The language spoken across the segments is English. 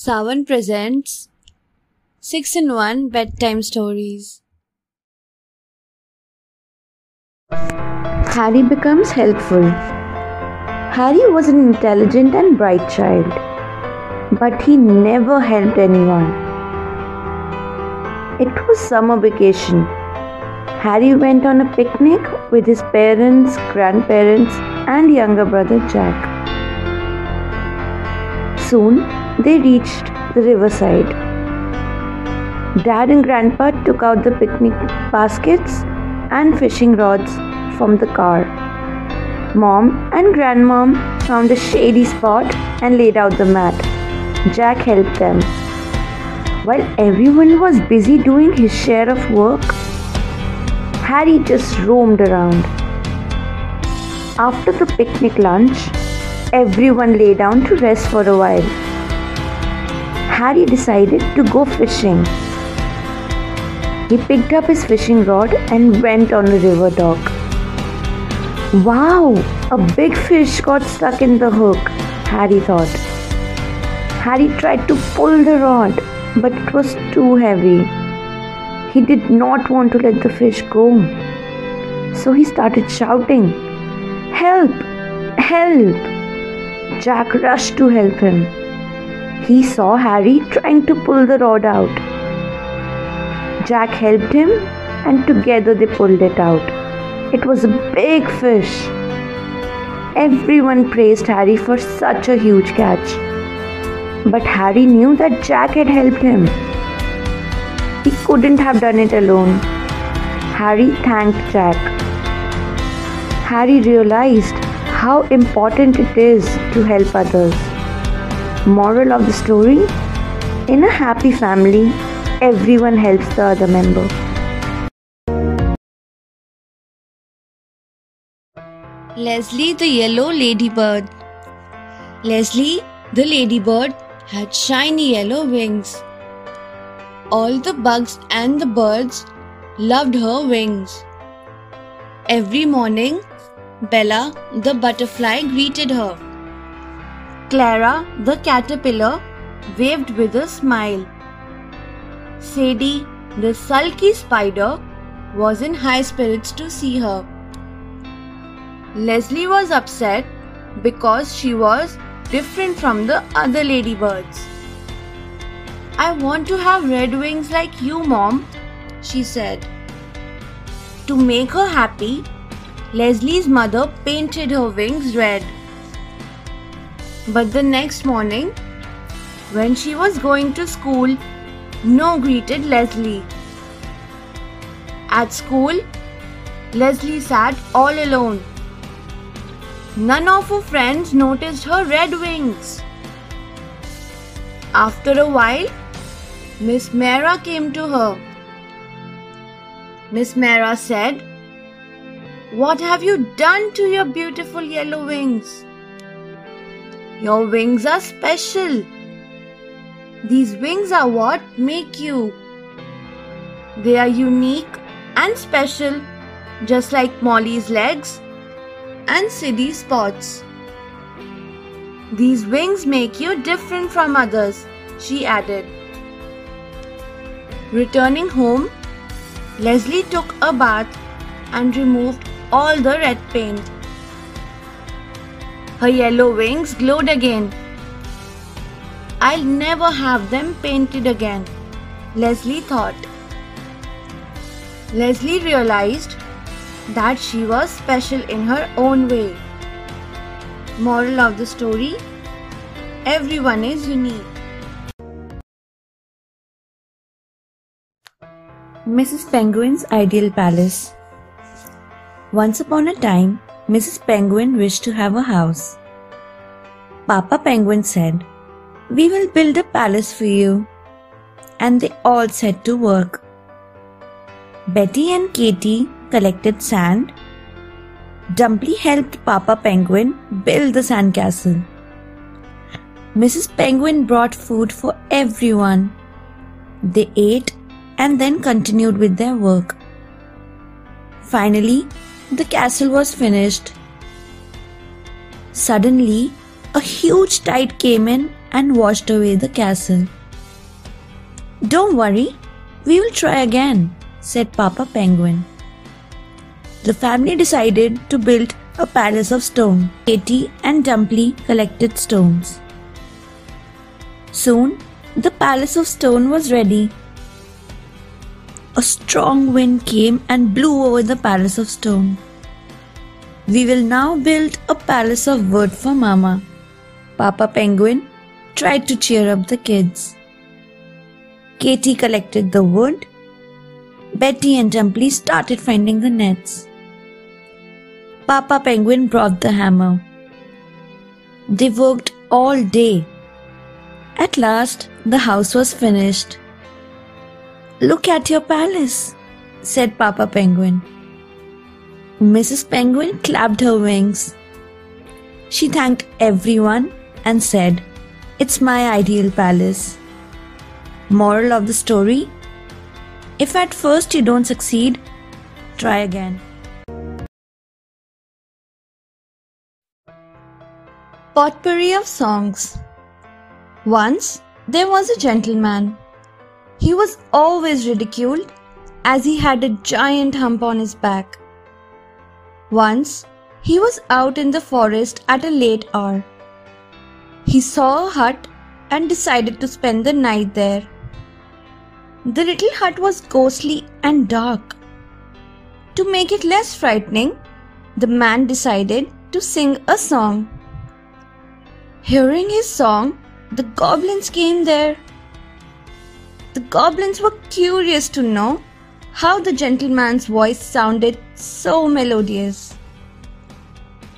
Savan presents 6 in 1 Bedtime Stories. Harry becomes helpful. Harry was an intelligent and bright child, but he never helped anyone. It was summer vacation. Harry went on a picnic with his parents, grandparents, and younger brother Jack. Soon they reached the riverside. Dad and Grandpa took out the picnic baskets and fishing rods from the car. Mom and Grandmom found a shady spot and laid out the mat. Jack helped them. While everyone was busy doing his share of work, Harry just roamed around. After the picnic lunch, everyone lay down to rest for a while. Harry decided to go fishing. He picked up his fishing rod and went on a river dock. Wow, a big fish got stuck in the hook, Harry thought. Harry tried to pull the rod, but it was too heavy. He did not want to let the fish go. So he started shouting, Help! Help! Jack rushed to help him. He saw Harry trying to pull the rod out. Jack helped him and together they pulled it out. It was a big fish. Everyone praised Harry for such a huge catch. But Harry knew that Jack had helped him. He couldn't have done it alone. Harry thanked Jack. Harry realized how important it is to help others. Moral of the story In a happy family, everyone helps the other member. Leslie the Yellow Ladybird. Leslie the ladybird had shiny yellow wings. All the bugs and the birds loved her wings. Every morning, Bella the butterfly greeted her. Clara the caterpillar waved with a smile. Sadie the sulky spider was in high spirits to see her. Leslie was upset because she was different from the other ladybirds. I want to have red wings like you, Mom, she said. To make her happy, Leslie's mother painted her wings red. But the next morning, when she was going to school, no greeted Leslie. At school, Leslie sat all alone None of her friends noticed her red wings. After a while, Miss Mara came to her. Miss Mara said, What have you done to your beautiful yellow wings? Your wings are special. These wings are what make you. They are unique and special, just like Molly's legs and Siddy's spots. These wings make you different from others, she added. Returning home, Leslie took a bath and removed all the red paint. Her yellow wings glowed again. I'll never have them painted again, Leslie thought. Leslie realized that she was special in her own way. Moral of the story Everyone is unique. Mrs. Penguin's Ideal Palace Once upon a time, Mrs. Penguin wished to have a house. Papa Penguin said, We will build a palace for you. And they all set to work. Betty and Katy collected sand. Dumpy helped Papa Penguin build the sandcastle. Mrs. Penguin brought food for everyone. They ate and then continued with their work. Finally, the castle was finished. Suddenly, a huge tide came in and washed away the castle. Don't worry, we will try again, said Papa Penguin. The family decided to build a palace of stone. Katy and Dumpy collected stones. Soon, the palace of stone was ready. A strong wind came and blew over the palace of stone. We will now build a palace of wood for Mama. Papa Penguin tried to cheer up the kids. Katy collected the wood. Betty and Dumpy started finding the nets. Papa Penguin brought the hammer. They worked all day. At last, the house was finished. Look at your palace, said Papa Penguin. Mrs. Penguin clapped her wings. She thanked everyone and said, It's my ideal palace. Moral of the story If at first you don't succeed, try again. Potpourri of Songs Once there was a gentleman. He was always ridiculed as he had a giant hump on his back. Once he was out in the forest at a late hour. He saw a hut and decided to spend the night there. The little hut was ghostly and dark. To make it less frightening, the man decided to sing a song. Hearing his song, the goblins came there. The goblins were curious to know how the gentleman's voice sounded so melodious.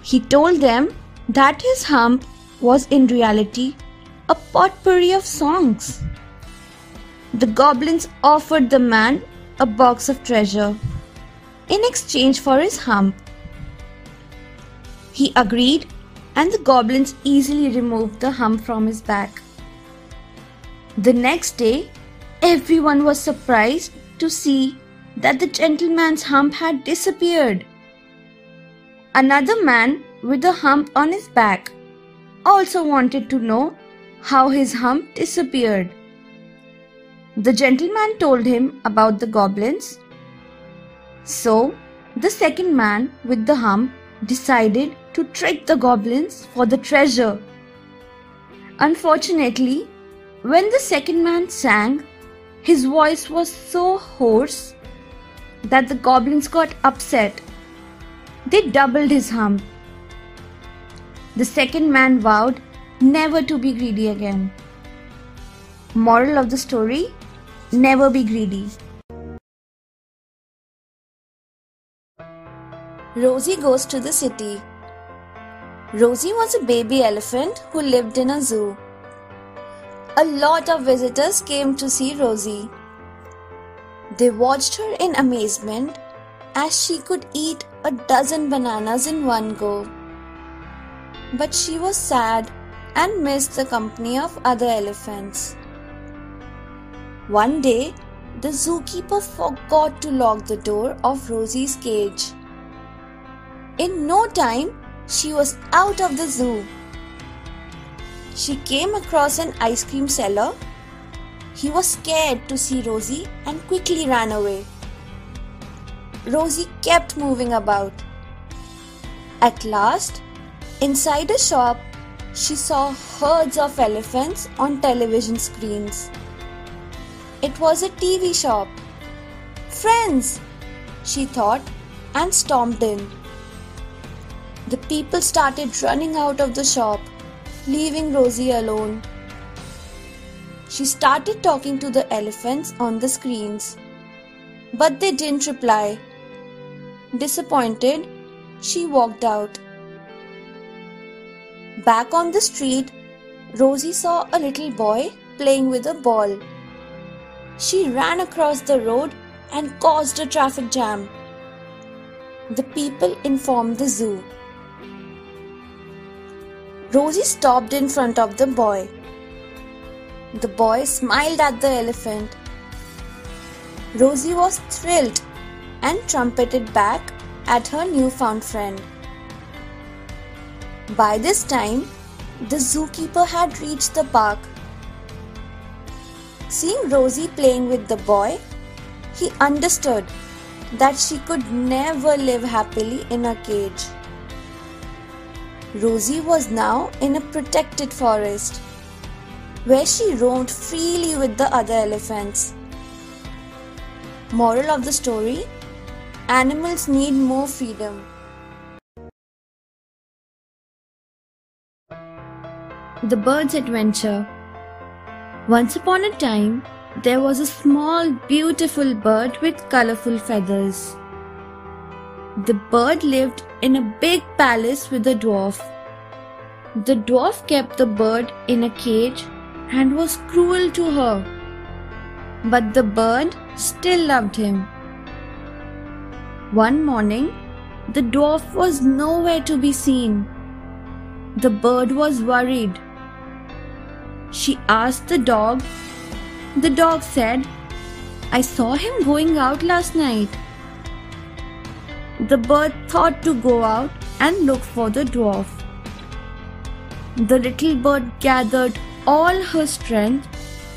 He told them that his hump was in reality a potpourri of songs. The goblins offered the man a box of treasure in exchange for his hump. He agreed and the goblins easily removed the hump from his back. The next day, everyone was surprised to see that the gentleman's hump had disappeared. Another man with a hump on his back also wanted to know how his hump disappeared. The gentleman told him about the goblins. So, the second man with the hump decided to trick the goblins for the treasure. Unfortunately, when the second man sang, his voice was so hoarse that the goblins got upset. They doubled his hump. The second man vowed never to be greedy again. Moral of the story Never be greedy. Rosie goes to the city. Rosie was a baby elephant who lived in a zoo. A lot of visitors came to see Rosie. They watched her in amazement as she could eat a dozen bananas in one go. But she was sad and missed the company of other elephants. One day, the zookeeper forgot to lock the door of Rosie's cage. In no time, she was out of the zoo. She came across an ice cream seller. He was scared to see Rosie and quickly ran away. Rosie kept moving about. At last, inside a shop, she saw herds of elephants on television screens. It was a TV shop. Friends, she thought and stormed in. The people started running out of the shop, leaving Rosie alone. She started talking to the elephants on the screens, but they didn't reply. Disappointed, she walked out. Back on the street, Rosie saw a little boy playing with a ball. She ran across the road and caused a traffic jam. The people informed the zoo. Rosie stopped in front of the boy. The boy smiled at the elephant. Rosie was thrilled and trumpeted back at her newfound friend. By this time, the zookeeper had reached the park. Seeing Rosie playing with the boy, he understood that she could never live happily in a cage. Rosie was now in a protected forest where she roamed freely with the other elephants. Moral of the story Animals need more freedom. The Bird's Adventure Once upon a time, there was a small, beautiful bird with colorful feathers. The bird lived in a big palace with a dwarf. The dwarf kept the bird in a cage and was cruel to her. But the bird still loved him. One morning, the dwarf was nowhere to be seen. The bird was worried. She asked the dog. The dog said, I saw him going out last night. The bird thought to go out and look for the dwarf. The little bird gathered all her strength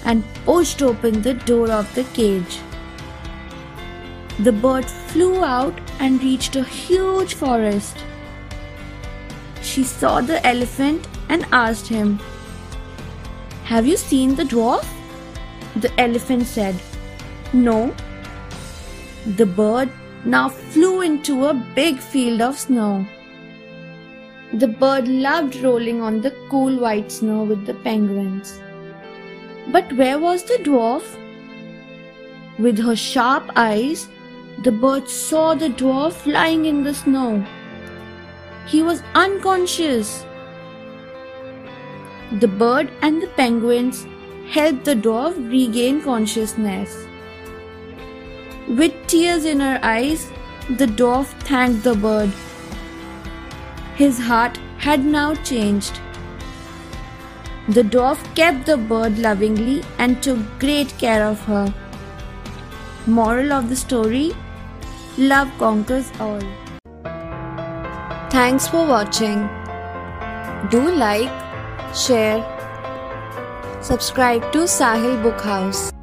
and pushed open the door of the cage. The bird flew out and reached a huge forest. She saw the elephant and asked him, Have you seen the dwarf? The elephant said, No. The bird now flew into a big field of snow. The bird loved rolling on the cool white snow with the penguins. But where was the dwarf? With her sharp eyes, the bird saw the dwarf lying in the snow. He was unconscious. The bird and the penguins helped the dwarf regain consciousness. With tears in her eyes, the dwarf thanked the bird his heart had now changed. The dwarf kept the bird lovingly and took great care of her. Moral of the story Love conquers all. Thanks for watching. Do like, share, subscribe to Sahil Book House.